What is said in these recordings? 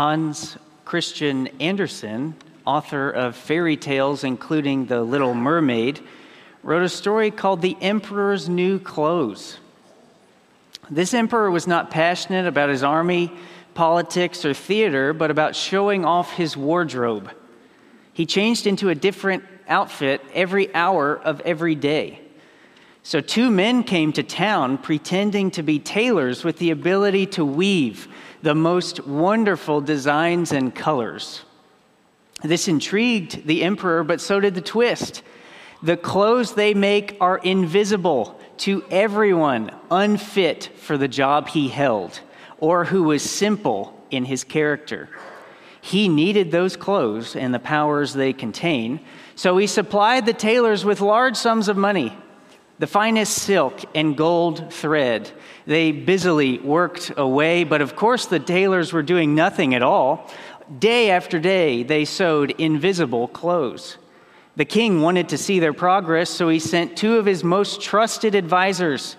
Hans Christian Andersen, author of fairy tales, including The Little Mermaid, wrote a story called The Emperor's New Clothes. This emperor was not passionate about his army, politics, or theater, but about showing off his wardrobe. He changed into a different outfit every hour of every day. So, two men came to town pretending to be tailors with the ability to weave the most wonderful designs and colors. This intrigued the emperor, but so did the twist. The clothes they make are invisible to everyone unfit for the job he held or who was simple in his character. He needed those clothes and the powers they contain, so he supplied the tailors with large sums of money, the finest silk and gold thread. They busily worked away, but of course the tailors were doing nothing at all. Day after day, they sewed invisible clothes. The king wanted to see their progress, so he sent two of his most trusted advisors.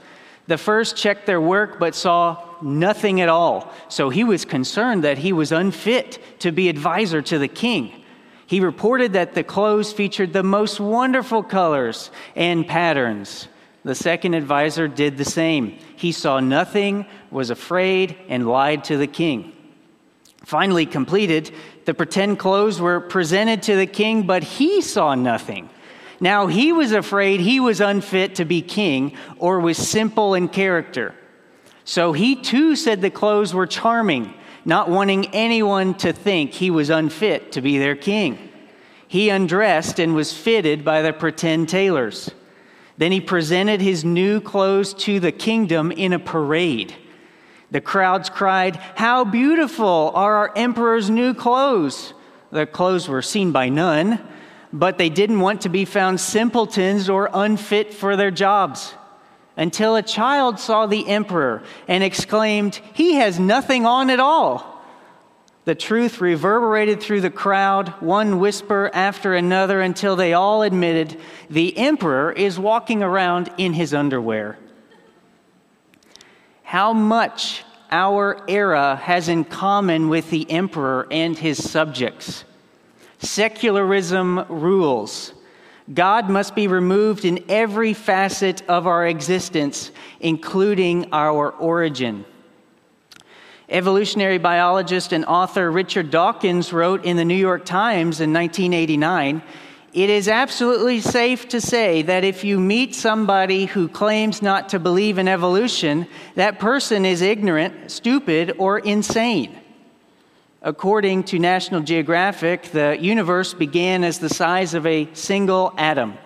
The first checked their work but saw nothing at all, so he was concerned that he was unfit to be advisor to the king. He reported that the clothes featured the most wonderful colors and patterns. The second advisor did the same. He saw nothing, was afraid, and lied to the king. Finally completed, the pretend clothes were presented to the king, but he saw nothing. Now he was afraid he was unfit to be king or was simple in character. So he too said the clothes were charming, not wanting anyone to think he was unfit to be their king. He undressed and was fitted by the pretend tailors. Then he presented his new clothes to the kingdom in a parade. The crowds cried, How beautiful are our emperor's new clothes! The clothes were seen by none, but they didn't want to be found simpletons or unfit for their jobs. Until a child saw the emperor and exclaimed, He has nothing on at all. The truth reverberated through the crowd, one whisper after another, until they all admitted the emperor is walking around in his underwear how much our era has in common with the emperor and his subjects. Secularism rules. God must be removed in every facet of our existence, including our origin. Evolutionary biologist and author Richard Dawkins wrote in the New York Times in 1989 it is absolutely safe to say that if you meet somebody who claims not to believe in evolution, that person is ignorant, stupid, or insane. According to National Geographic, the universe began as the size of a single atom.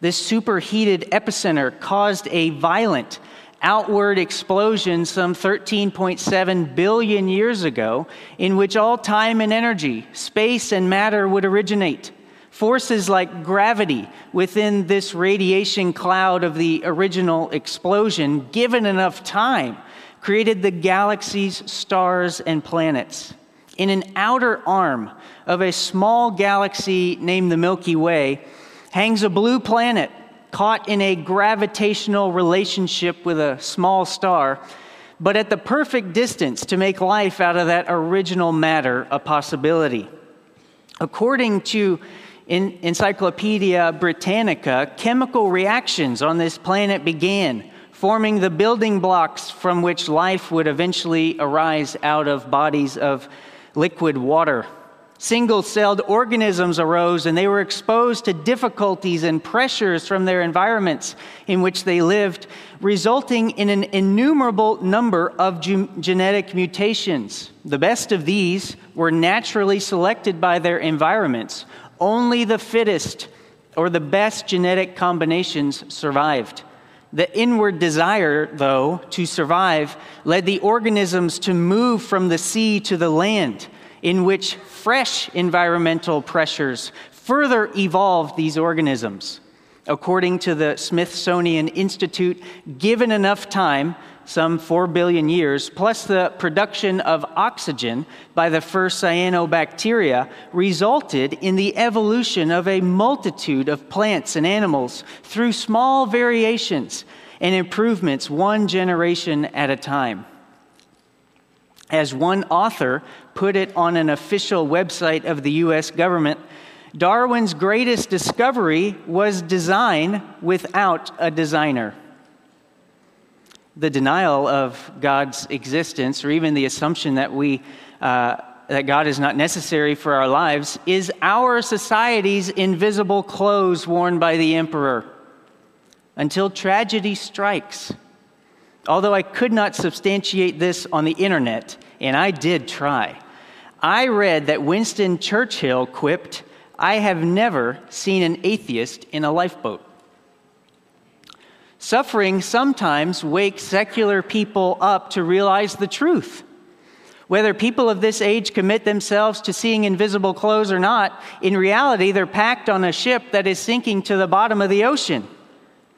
This superheated epicenter caused a violent outward explosion some 13.7 billion years ago, in which all time and energy, space and matter would originate. Forces like gravity within this radiation cloud of the original explosion, given enough time, created the galaxies, stars, and planets. In an outer arm of a small galaxy named the Milky Way hangs a blue planet caught in a gravitational relationship with a small star, but at the perfect distance to make life out of that original matter a possibility. According to in Encyclopedia Britannica, chemical reactions on this planet began, forming the building blocks from which life would eventually arise out of bodies of liquid water. Single celled organisms arose and they were exposed to difficulties and pressures from their environments in which they lived, resulting in an innumerable number of ge- genetic mutations. The best of these were naturally selected by their environments, only the fittest or the best genetic combinations survived. The inward desire, though, to survive led the organisms to move from the sea to the land, in which fresh environmental pressures further evolved these organisms. According to the Smithsonian Institute, given enough time, some 4 billion years, plus the production of oxygen by the first cyanobacteria, resulted in the evolution of a multitude of plants and animals through small variations and improvements one generation at a time. As one author put it on an official website of the US government, Darwin's greatest discovery was design without a designer. The denial of God's existence, or even the assumption that, we, uh, that God is not necessary for our lives, is our society's invisible clothes worn by the emperor until tragedy strikes. Although I could not substantiate this on the internet, and I did try, I read that Winston Churchill quipped, I have never seen an atheist in a lifeboat. Suffering sometimes wakes secular people up to realize the truth. Whether people of this age commit themselves to seeing invisible clothes or not, in reality, they're packed on a ship that is sinking to the bottom of the ocean.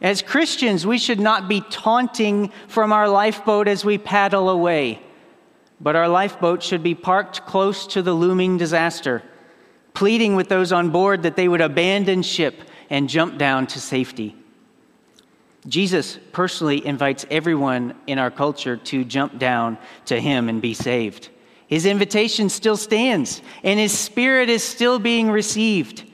As Christians, we should not be taunting from our lifeboat as we paddle away, but our lifeboat should be parked close to the looming disaster, pleading with those on board that they would abandon ship and jump down to safety. Jesus personally invites everyone in our culture to jump down to him and be saved. His invitation still stands, and his spirit is still being received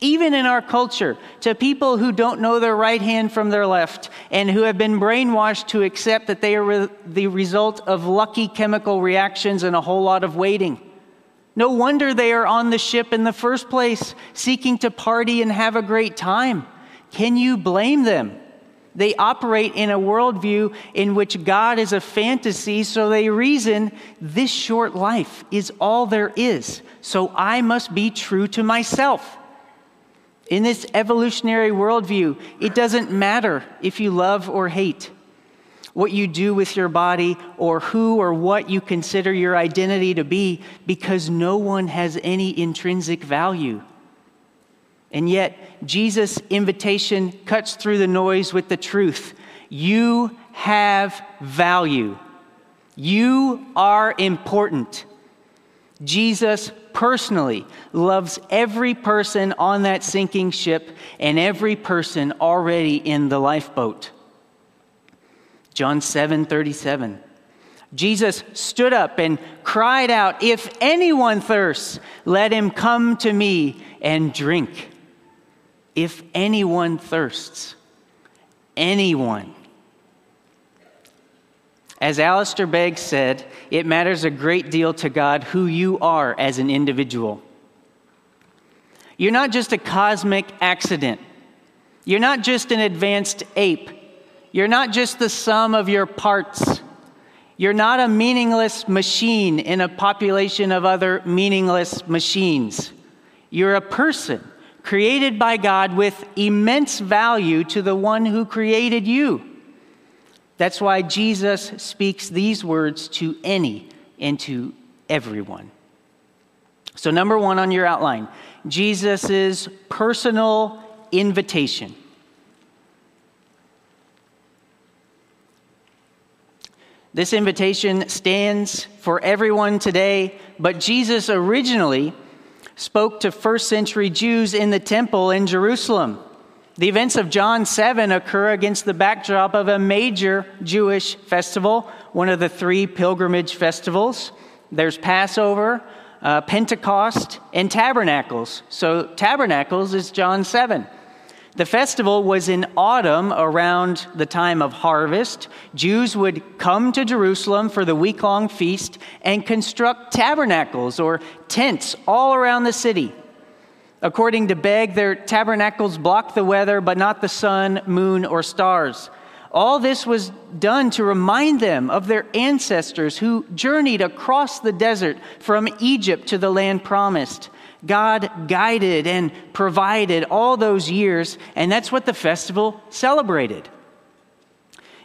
even in our culture, to people who don't know their right hand from their left and who have been brainwashed to accept that they are re- the result of lucky chemical reactions and a whole lot of waiting. No wonder they are on the ship in the first place, seeking to party and have a great time. Can you blame them? They operate in a worldview in which God is a fantasy, so they reason this short life is all there is, so I must be true to myself. In this evolutionary worldview, it doesn't matter if you love or hate, what you do with your body, or who or what you consider your identity to be, because no one has any intrinsic value. And yet, Jesus' invitation cuts through the noise with the truth. You have value. You are important. Jesus personally loves every person on that sinking ship and every person already in the lifeboat. John 7 37. Jesus stood up and cried out, If anyone thirsts, let him come to me and drink. If anyone thirsts, anyone. As Alistair Begg said, it matters a great deal to God who you are as an individual. You're not just a cosmic accident. You're not just an advanced ape. You're not just the sum of your parts. You're not a meaningless machine in a population of other meaningless machines. You're a person created by God with immense value to the one who created you. That's why Jesus speaks these words to any and to everyone. So, number one on your outline Jesus' personal invitation. This invitation stands for everyone today, but Jesus originally spoke to first century Jews in the temple in Jerusalem. The events of John 7 occur against the backdrop of a major Jewish festival, one of the three pilgrimage festivals. There's Passover, uh, Pentecost, and Tabernacles. So, Tabernacles is John 7. The festival was in autumn around the time of harvest. Jews would come to Jerusalem for the week long feast and construct tabernacles or tents all around the city. According to Begg, their tabernacles blocked the weather, but not the sun, moon, or stars. All this was done to remind them of their ancestors who journeyed across the desert from Egypt to the land promised. God guided and provided all those years, and that's what the festival celebrated.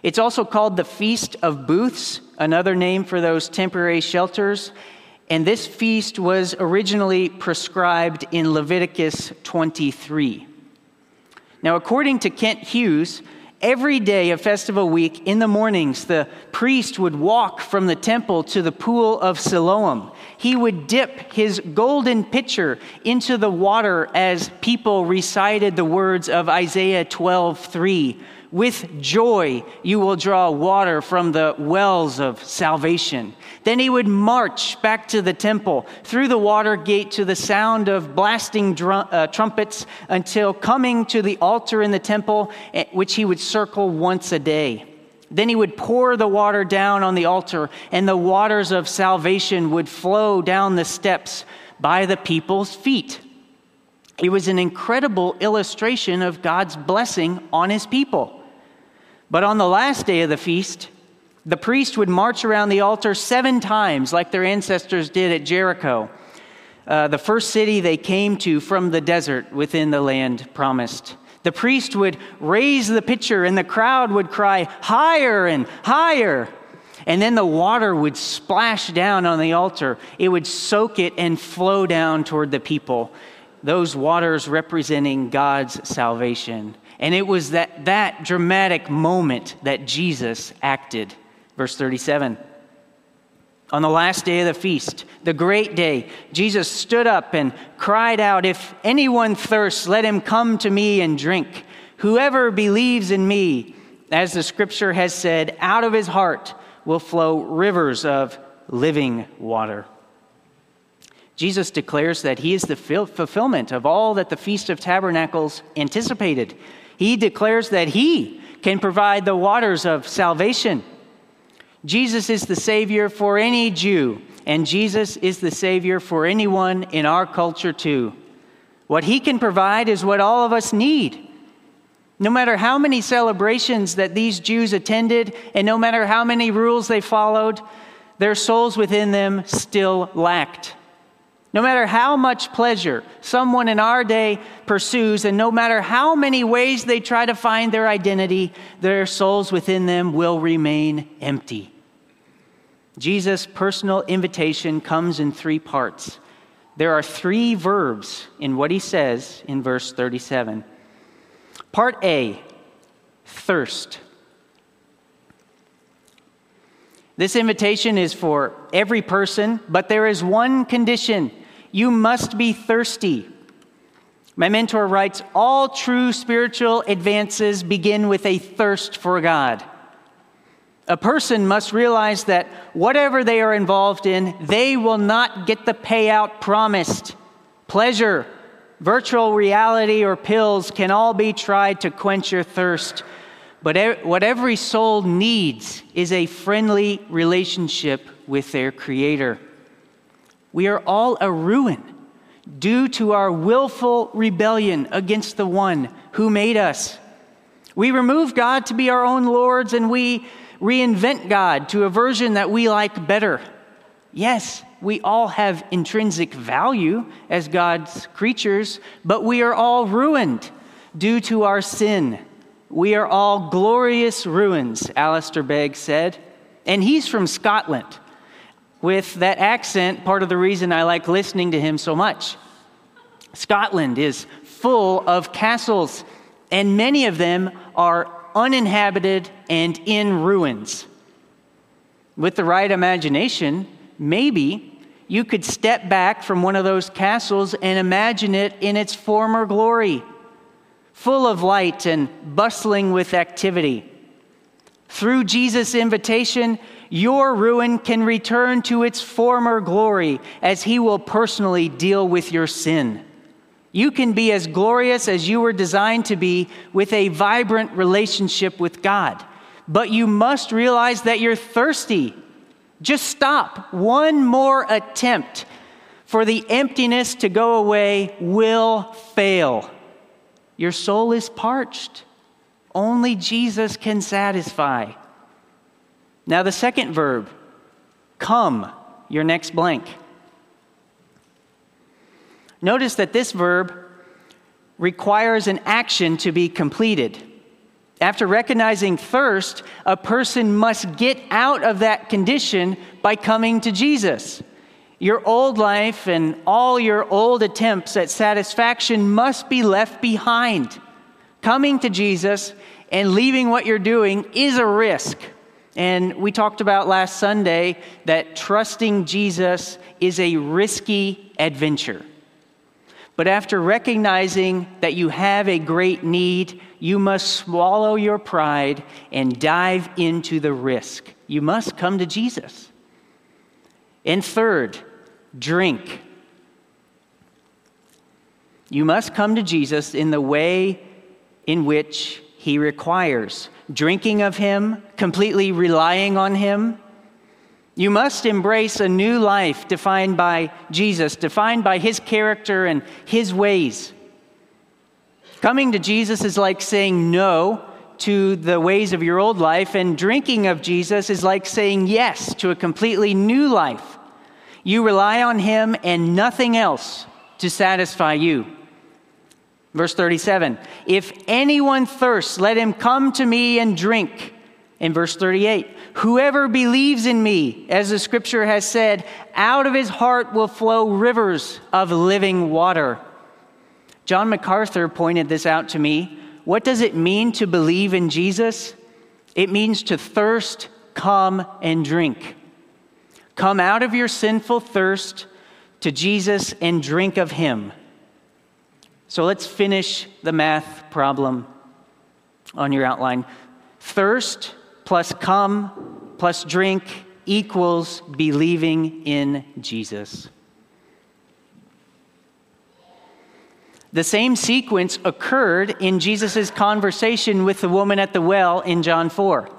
It's also called the Feast of Booths, another name for those temporary shelters. And this feast was originally prescribed in Leviticus 23. Now, according to Kent Hughes, every day of festival week in the mornings, the priest would walk from the temple to the pool of Siloam. He would dip his golden pitcher into the water as people recited the words of Isaiah 12 3 With joy, you will draw water from the wells of salvation. Then he would march back to the temple through the water gate to the sound of blasting drum, uh, trumpets until coming to the altar in the temple, eh, which he would circle once a day. Then he would pour the water down on the altar, and the waters of salvation would flow down the steps by the people's feet. It was an incredible illustration of God's blessing on his people. But on the last day of the feast, the priest would march around the altar seven times, like their ancestors did at Jericho, uh, the first city they came to from the desert within the land promised. The priest would raise the pitcher, and the crowd would cry, Higher and higher. And then the water would splash down on the altar. It would soak it and flow down toward the people those waters representing God's salvation. And it was that, that dramatic moment that Jesus acted. Verse 37. On the last day of the feast, the great day, Jesus stood up and cried out, If anyone thirsts, let him come to me and drink. Whoever believes in me, as the scripture has said, out of his heart will flow rivers of living water. Jesus declares that he is the fulfillment of all that the Feast of Tabernacles anticipated. He declares that he can provide the waters of salvation. Jesus is the Savior for any Jew, and Jesus is the Savior for anyone in our culture too. What he can provide is what all of us need. No matter how many celebrations that these Jews attended, and no matter how many rules they followed, their souls within them still lacked. No matter how much pleasure someone in our day pursues, and no matter how many ways they try to find their identity, their souls within them will remain empty. Jesus' personal invitation comes in three parts. There are three verbs in what he says in verse 37. Part A, thirst. This invitation is for every person, but there is one condition you must be thirsty. My mentor writes All true spiritual advances begin with a thirst for God. A person must realize that whatever they are involved in, they will not get the payout promised. Pleasure, virtual reality, or pills can all be tried to quench your thirst. But what every soul needs is a friendly relationship with their Creator. We are all a ruin due to our willful rebellion against the one who made us. We remove God to be our own lords and we reinvent God to a version that we like better. Yes, we all have intrinsic value as God's creatures, but we are all ruined due to our sin. We are all glorious ruins, Alistair Begg said. And he's from Scotland with that accent, part of the reason I like listening to him so much. Scotland is full of castles, and many of them are uninhabited and in ruins. With the right imagination, maybe you could step back from one of those castles and imagine it in its former glory, full of light and bustling with activity. Through Jesus' invitation, your ruin can return to its former glory as He will personally deal with your sin. You can be as glorious as you were designed to be with a vibrant relationship with God. But you must realize that you're thirsty. Just stop. One more attempt for the emptiness to go away will fail. Your soul is parched. Only Jesus can satisfy. Now, the second verb, come, your next blank. Notice that this verb requires an action to be completed. After recognizing thirst, a person must get out of that condition by coming to Jesus. Your old life and all your old attempts at satisfaction must be left behind. Coming to Jesus and leaving what you're doing is a risk. And we talked about last Sunday that trusting Jesus is a risky adventure. But after recognizing that you have a great need, you must swallow your pride and dive into the risk. You must come to Jesus. And third, drink. You must come to Jesus in the way in which he requires drinking of him, completely relying on him, you must embrace a new life defined by Jesus, defined by his character and his ways. Coming to Jesus is like saying no to the ways of your old life, and drinking of Jesus is like saying yes to a completely new life. You rely on him and nothing else to satisfy you. Verse 37 If anyone thirsts, let him come to me and drink. In verse 38, whoever believes in me, as the scripture has said, out of his heart will flow rivers of living water. John MacArthur pointed this out to me. What does it mean to believe in Jesus? It means to thirst, come, and drink. Come out of your sinful thirst to Jesus and drink of him. So let's finish the math problem on your outline. Thirst plus come plus drink equals believing in Jesus. The same sequence occurred in Jesus' conversation with the woman at the well in John 4.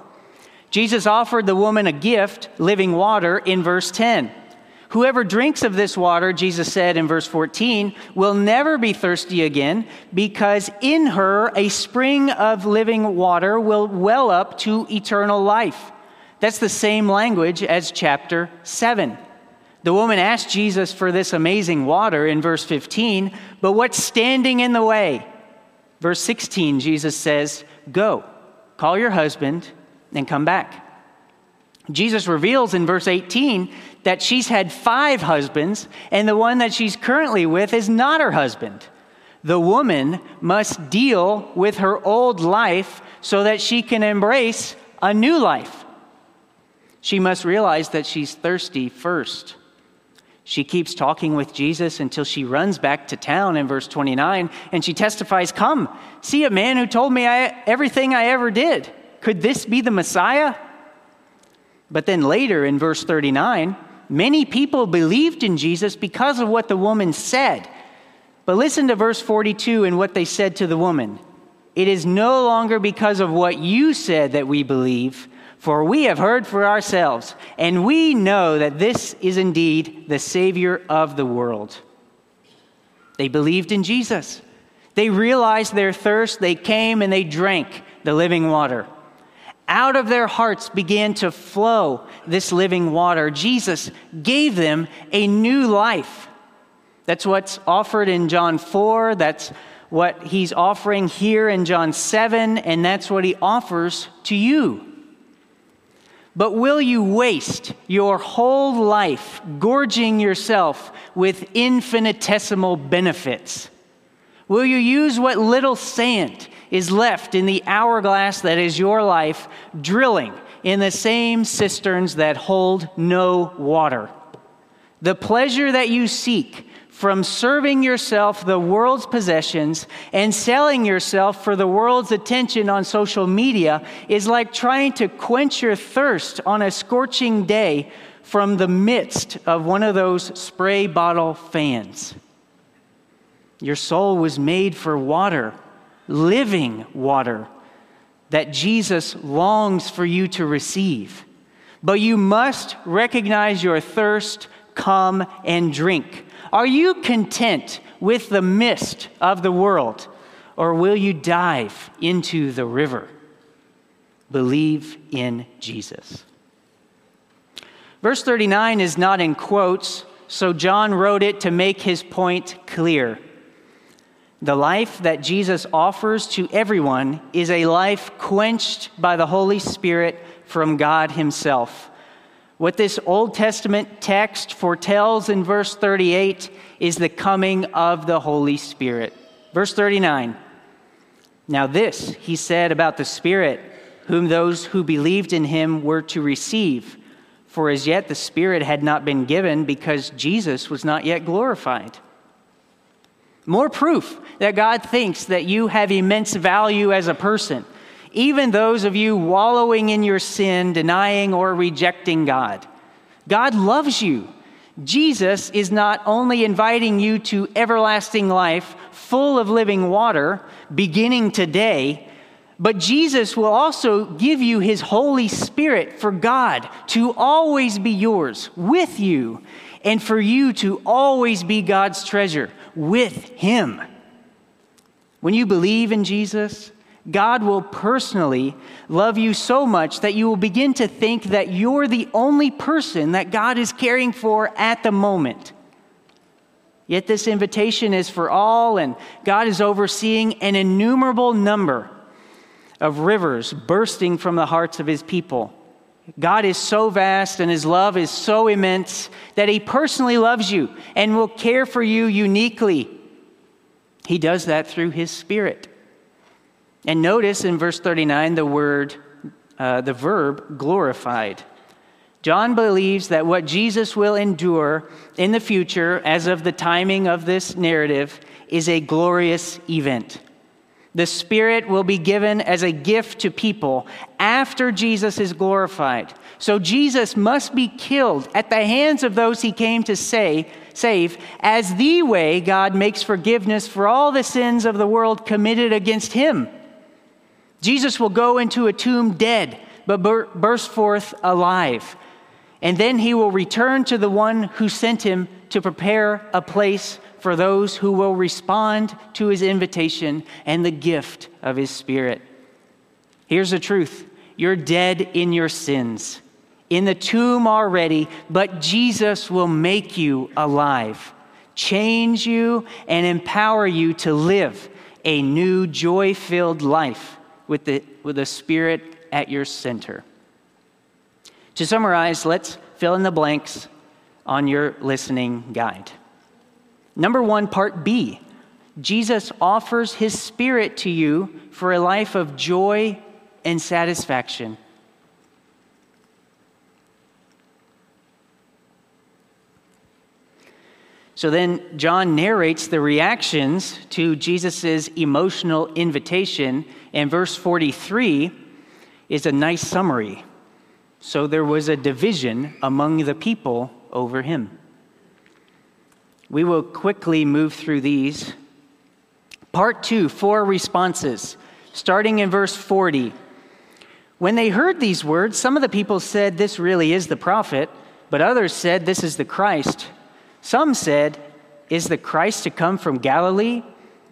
Jesus offered the woman a gift, living water, in verse 10. Whoever drinks of this water, Jesus said in verse 14, will never be thirsty again, because in her a spring of living water will well up to eternal life. That's the same language as chapter 7. The woman asked Jesus for this amazing water in verse 15, but what's standing in the way? Verse 16, Jesus says, Go, call your husband, and come back. Jesus reveals in verse 18 that she's had five husbands, and the one that she's currently with is not her husband. The woman must deal with her old life so that she can embrace a new life. She must realize that she's thirsty first. She keeps talking with Jesus until she runs back to town in verse 29 and she testifies, Come, see a man who told me I, everything I ever did. Could this be the Messiah? But then later in verse 39, many people believed in Jesus because of what the woman said. But listen to verse 42 and what they said to the woman. It is no longer because of what you said that we believe, for we have heard for ourselves, and we know that this is indeed the Savior of the world. They believed in Jesus. They realized their thirst. They came and they drank the living water out of their hearts began to flow this living water. Jesus gave them a new life. That's what's offered in John 4. That's what he's offering here in John 7. And that's what he offers to you. But will you waste your whole life gorging yourself with infinitesimal benefits? Will you use what little sand is left in the hourglass that is your life, drilling in the same cisterns that hold no water. The pleasure that you seek from serving yourself the world's possessions and selling yourself for the world's attention on social media is like trying to quench your thirst on a scorching day from the midst of one of those spray bottle fans. Your soul was made for water living water that Jesus longs for you to receive. But you must recognize your thirst, come and drink. Are you content with the mist of the world, or will you dive into the river? Believe in Jesus. Verse 39 is not in quotes, so John wrote it to make his point clear. The life that Jesus offers to everyone is a life quenched by the Holy Spirit from God Himself. What this Old Testament text foretells in verse 38 is the coming of the Holy Spirit. Verse 39 Now, this he said about the Spirit, whom those who believed in him were to receive. For as yet the Spirit had not been given because Jesus was not yet glorified. More proof that God thinks that you have immense value as a person, even those of you wallowing in your sin, denying or rejecting God. God loves you. Jesus is not only inviting you to everlasting life full of living water, beginning today, but Jesus will also give you his Holy Spirit for God to always be yours, with you, and for you to always be God's treasure with him. When you believe in Jesus, God will personally love you so much that you will begin to think that you're the only person that God is caring for at the moment. Yet this invitation is for all, and God is overseeing an innumerable number of rivers bursting from the hearts of his people. God is so vast and his love is so immense that he personally loves you and will care for you uniquely. He does that through his spirit. And notice in verse 39 the word, uh, the verb glorified. John believes that what Jesus will endure in the future, as of the timing of this narrative, is a glorious event. The Spirit will be given as a gift to people after Jesus is glorified. So Jesus must be killed at the hands of those he came to say, save as the way God makes forgiveness for all the sins of the world committed against him. Jesus will go into a tomb dead, but burst forth alive. And then he will return to the one who sent him to prepare a place for those who will respond to his invitation and the gift of his spirit. Here's the truth you're dead in your sins, in the tomb already, but Jesus will make you alive, change you, and empower you to live a new joy filled life with the, with the Spirit at your center. To summarize, let's fill in the blanks on your listening guide. Number one, part B Jesus offers his spirit to you for a life of joy and satisfaction. So then, John narrates the reactions to Jesus' emotional invitation, and verse 43 is a nice summary. So there was a division among the people over him. We will quickly move through these. Part two, four responses, starting in verse 40. When they heard these words, some of the people said, This really is the prophet, but others said, This is the Christ. Some said, Is the Christ to come from Galilee?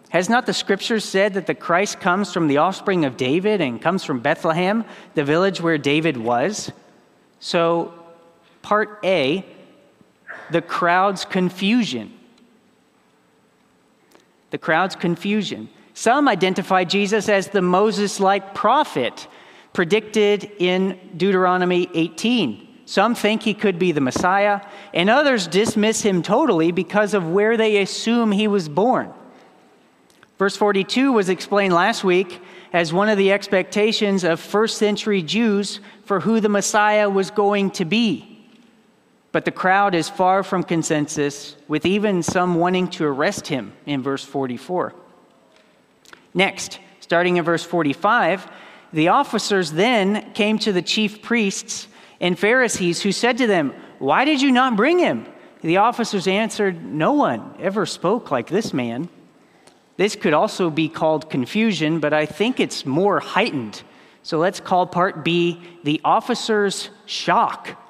Has not the scripture said that the Christ comes from the offspring of David and comes from Bethlehem, the village where David was? So, part A, the crowd's confusion. The crowd's confusion. Some identify Jesus as the Moses like prophet predicted in Deuteronomy 18. Some think he could be the Messiah, and others dismiss him totally because of where they assume he was born. Verse 42 was explained last week as one of the expectations of first century Jews for who the Messiah was going to be. But the crowd is far from consensus, with even some wanting to arrest him in verse 44. Next, starting in verse 45, the officers then came to the chief priests and Pharisees who said to them, Why did you not bring him? The officers answered, No one ever spoke like this man. This could also be called confusion, but I think it's more heightened. So let's call part B the officers' shock.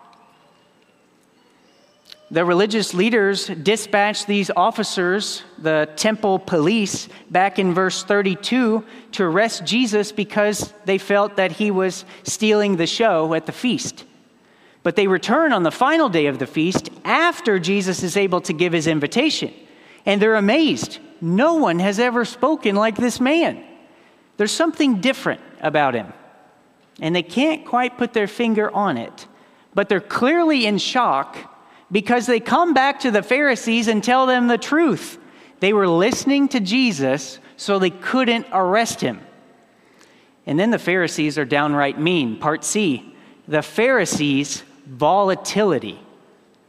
The religious leaders dispatched these officers, the temple police, back in verse 32 to arrest Jesus because they felt that he was stealing the show at the feast. But they return on the final day of the feast after Jesus is able to give his invitation. And they're amazed. No one has ever spoken like this man. There's something different about him. And they can't quite put their finger on it. But they're clearly in shock because they come back to the Pharisees and tell them the truth. They were listening to Jesus, so they couldn't arrest him. And then the Pharisees are downright mean. Part C the Pharisees' volatility.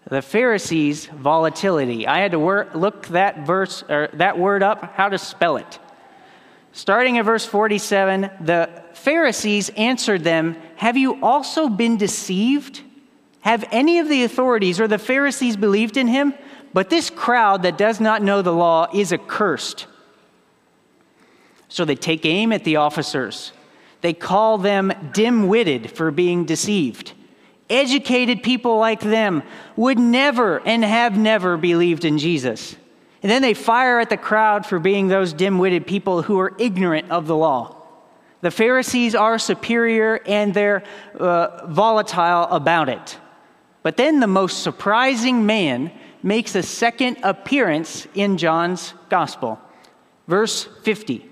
The Pharisees' volatility. I had to wor- look that verse or that word up, how to spell it. Starting at verse 47, the Pharisees answered them, Have you also been deceived? Have any of the authorities or the Pharisees believed in him? But this crowd that does not know the law is accursed. So they take aim at the officers. They call them dim witted for being deceived. Educated people like them would never and have never believed in Jesus. And then they fire at the crowd for being those dim witted people who are ignorant of the law. The Pharisees are superior and they're uh, volatile about it. But then the most surprising man makes a second appearance in John's gospel. Verse 50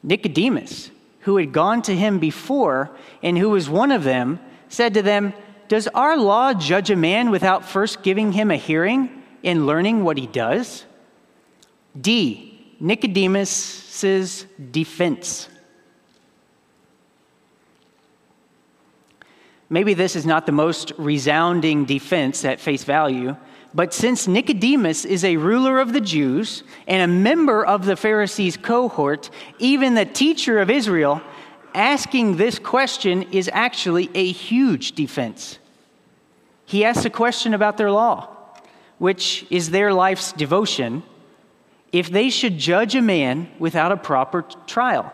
Nicodemus, who had gone to him before and who was one of them, said to them, Does our law judge a man without first giving him a hearing and learning what he does? D. Nicodemus's defense. Maybe this is not the most resounding defense at face value, but since Nicodemus is a ruler of the Jews and a member of the Pharisees' cohort, even the teacher of Israel, asking this question is actually a huge defense. He asks a question about their law, which is their life's devotion, if they should judge a man without a proper trial.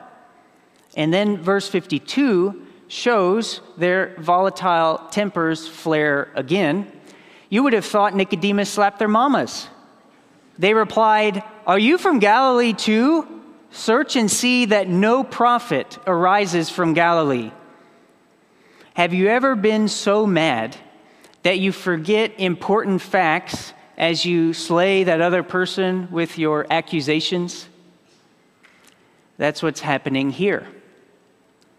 And then verse 52 shows their volatile tempers flare again you would have thought Nicodemus slapped their mamas. They replied, Are you from Galilee too? Search and see that no prophet arises from Galilee. Have you ever been so mad that you forget important facts as you slay that other person with your accusations? That's what's happening here.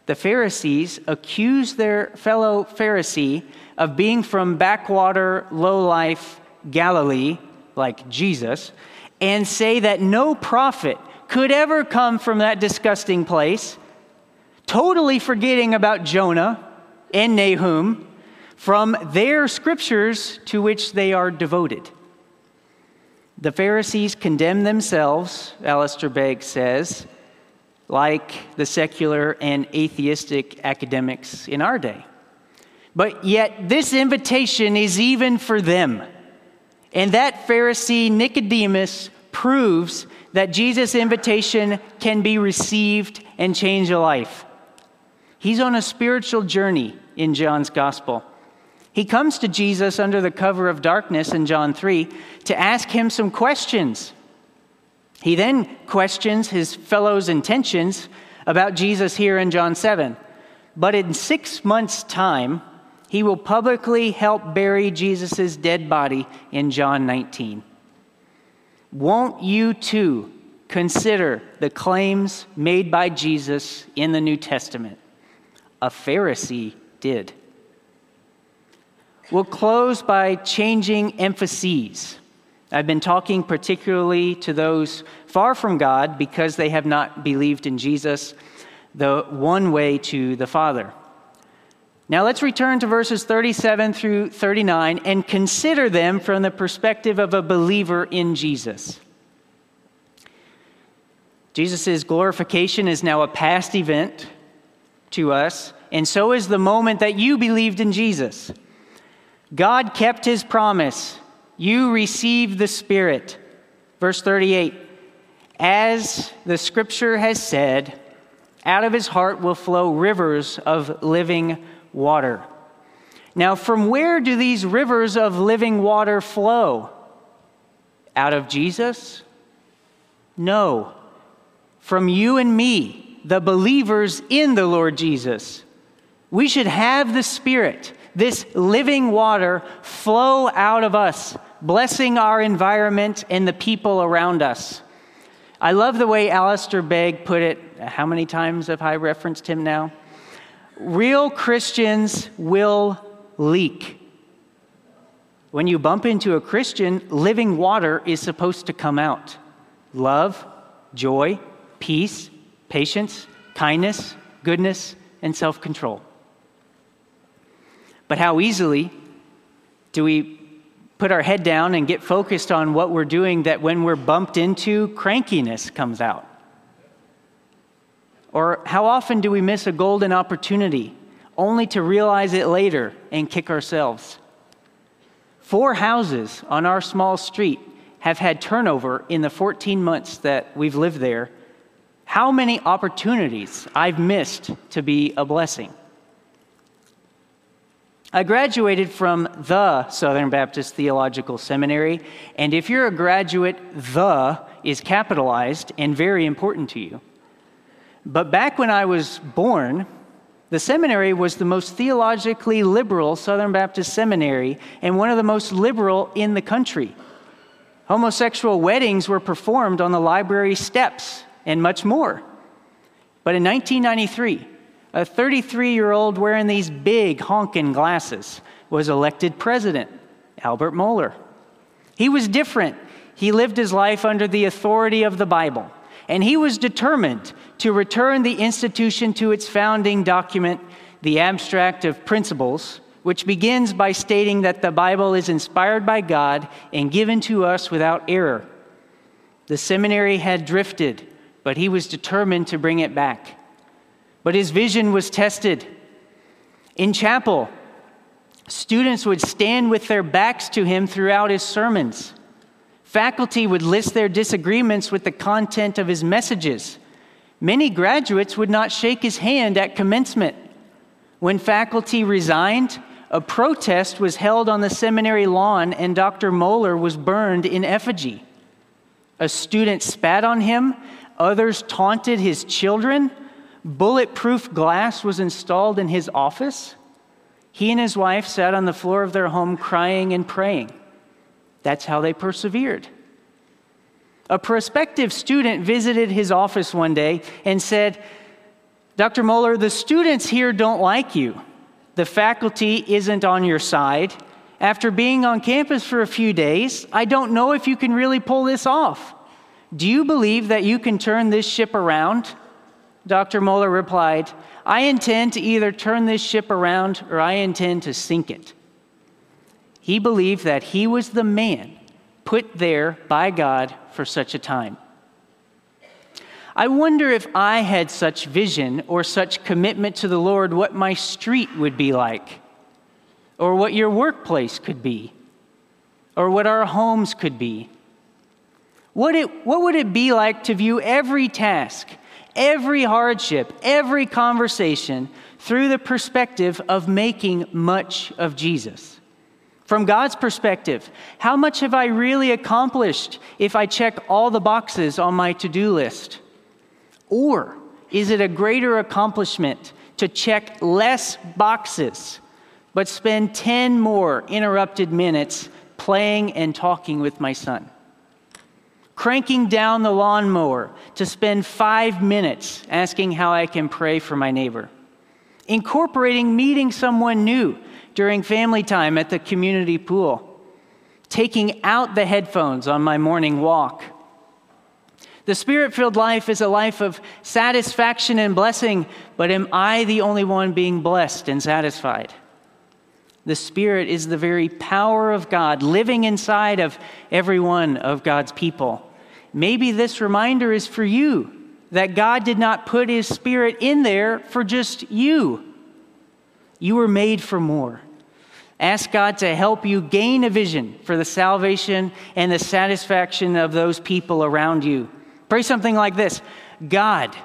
The Pharisees accuse their fellow Pharisee of being from backwater, low life Galilee, like Jesus, and say that no prophet could ever come from that disgusting place, totally forgetting about Jonah and Nahum from their scriptures to which they are devoted. The Pharisees condemn themselves, Alistair Begg says, like the secular and atheistic academics in our day. But yet, this invitation is even for them. And that Pharisee Nicodemus proves that Jesus' invitation can be received and change a life. He's on a spiritual journey in John's gospel. He comes to Jesus under the cover of darkness in John 3 to ask him some questions. He then questions his fellows' intentions about Jesus here in John 7. But in six months' time, he will publicly help bury Jesus' dead body in John 19. Won't you too consider the claims made by Jesus in the New Testament? A Pharisee did. We'll close by changing emphases. I've been talking particularly to those far from God because they have not believed in Jesus, the one way to the Father. Now let's return to verses 37 through 39 and consider them from the perspective of a believer in Jesus. Jesus' glorification is now a past event to us, and so is the moment that you believed in Jesus. God kept his promise. You received the Spirit. Verse 38 As the scripture has said, out of his heart will flow rivers of living water. Now, from where do these rivers of living water flow? Out of Jesus? No. From you and me, the believers in the Lord Jesus. We should have the Spirit, this living water, flow out of us, blessing our environment and the people around us. I love the way Alistair Begg put it. How many times have I referenced him now? real Christians will leak. When you bump into a Christian, living water is supposed to come out love, joy, peace, patience, kindness, goodness, and self control. But how easily do we put our head down and get focused on what we're doing that when we're bumped into, crankiness comes out? Or how often do we miss a golden opportunity only to realize it later and kick ourselves? Four houses on our small street have had turnover in the 14 months that we've lived there. How many opportunities I've missed to be a blessing? I graduated from the Southern Baptist Theological Seminary, and if you're a graduate, the is capitalized and very important to you. But back when I was born, the seminary was the most theologically liberal Southern Baptist seminary and one of the most liberal in the country. Homosexual weddings were performed on the library steps and much more. But in 1993, a 33 year old wearing these big honking glasses was elected president, Albert Mohler. He was different. He lived his life under the authority of the Bible and he was determined to return the institution to its founding document, the Abstract of Principles, which begins by stating that the Bible is inspired by God and given to us without error. The seminary had drifted, but he was determined to bring it back. But his vision was tested. In chapel, students would stand with their backs to him throughout his sermons. Faculty would list their disagreements with the content of his messages. Many graduates would not shake his hand at commencement. When faculty resigned, a protest was held on the seminary lawn and Dr. Mohler was burned in effigy. A student spat on him, others taunted his children. Bulletproof glass was installed in his office. He and his wife sat on the floor of their home crying and praying. That's how they persevered. A prospective student visited his office one day and said, Dr. Mohler, the students here don't like you. The faculty isn't on your side. After being on campus for a few days, I don't know if you can really pull this off. Do you believe that you can turn this ship around? Dr. Mohler replied, I intend to either turn this ship around or I intend to sink it. He believed that he was the man put there by God for such a time. I wonder if I had such vision or such commitment to the Lord, what my street would be like, or what your workplace could be, or what our homes could be. What, it, what would it be like to view every task, every hardship, every conversation through the perspective of making much of Jesus? From God's perspective, how much have I really accomplished if I check all the boxes on my to do list? Or is it a greater accomplishment to check less boxes, but spend 10 more interrupted minutes playing and talking with my son? Cranking down the lawnmower to spend five minutes asking how I can pray for my neighbor. Incorporating meeting someone new during family time at the community pool, taking out the headphones on my morning walk. The spirit filled life is a life of satisfaction and blessing, but am I the only one being blessed and satisfied? The Spirit is the very power of God living inside of every one of God's people. Maybe this reminder is for you that God did not put His Spirit in there for just you. You were made for more. Ask God to help you gain a vision for the salvation and the satisfaction of those people around you. Pray something like this God,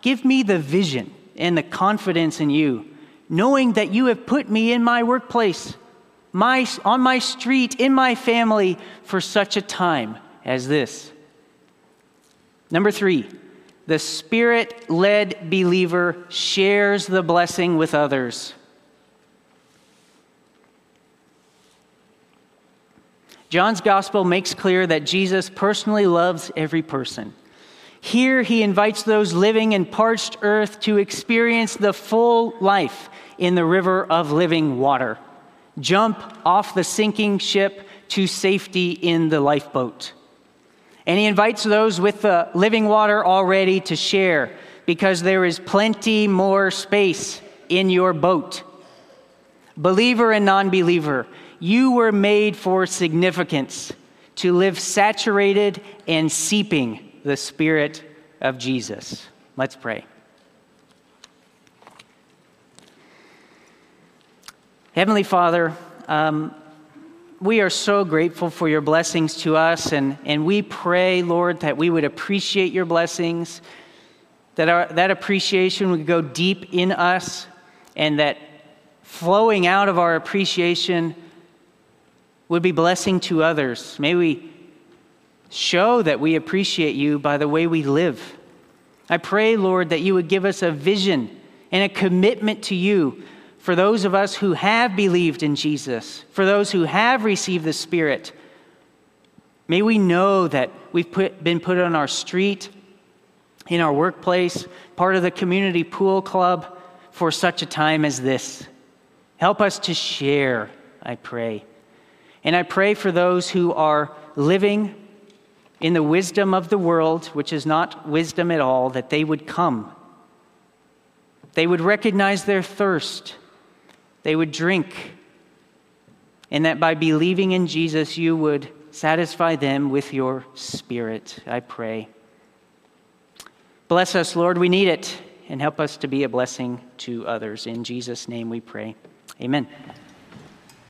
give me the vision and the confidence in you, knowing that you have put me in my workplace, my, on my street, in my family for such a time as this. Number three, the spirit led believer shares the blessing with others. John's gospel makes clear that Jesus personally loves every person. Here, he invites those living in parched earth to experience the full life in the river of living water. Jump off the sinking ship to safety in the lifeboat. And he invites those with the living water already to share because there is plenty more space in your boat. Believer and non believer, You were made for significance, to live saturated and seeping the Spirit of Jesus. Let's pray. Heavenly Father, um, we are so grateful for your blessings to us, and, and we pray, Lord, that we would appreciate your blessings, that our, that appreciation would go deep in us, and that flowing out of our appreciation would be blessing to others. May we show that we appreciate you by the way we live. I pray, Lord, that you would give us a vision and a commitment to you for those of us who have believed in Jesus, for those who have received the Spirit, may we know that we've put, been put on our street, in our workplace, part of the community pool club for such a time as this. Help us to share, I pray. And I pray for those who are living in the wisdom of the world, which is not wisdom at all, that they would come. They would recognize their thirst they would drink, and that by believing in Jesus, you would satisfy them with your spirit. I pray. Bless us, Lord. We need it, and help us to be a blessing to others. In Jesus' name we pray. Amen.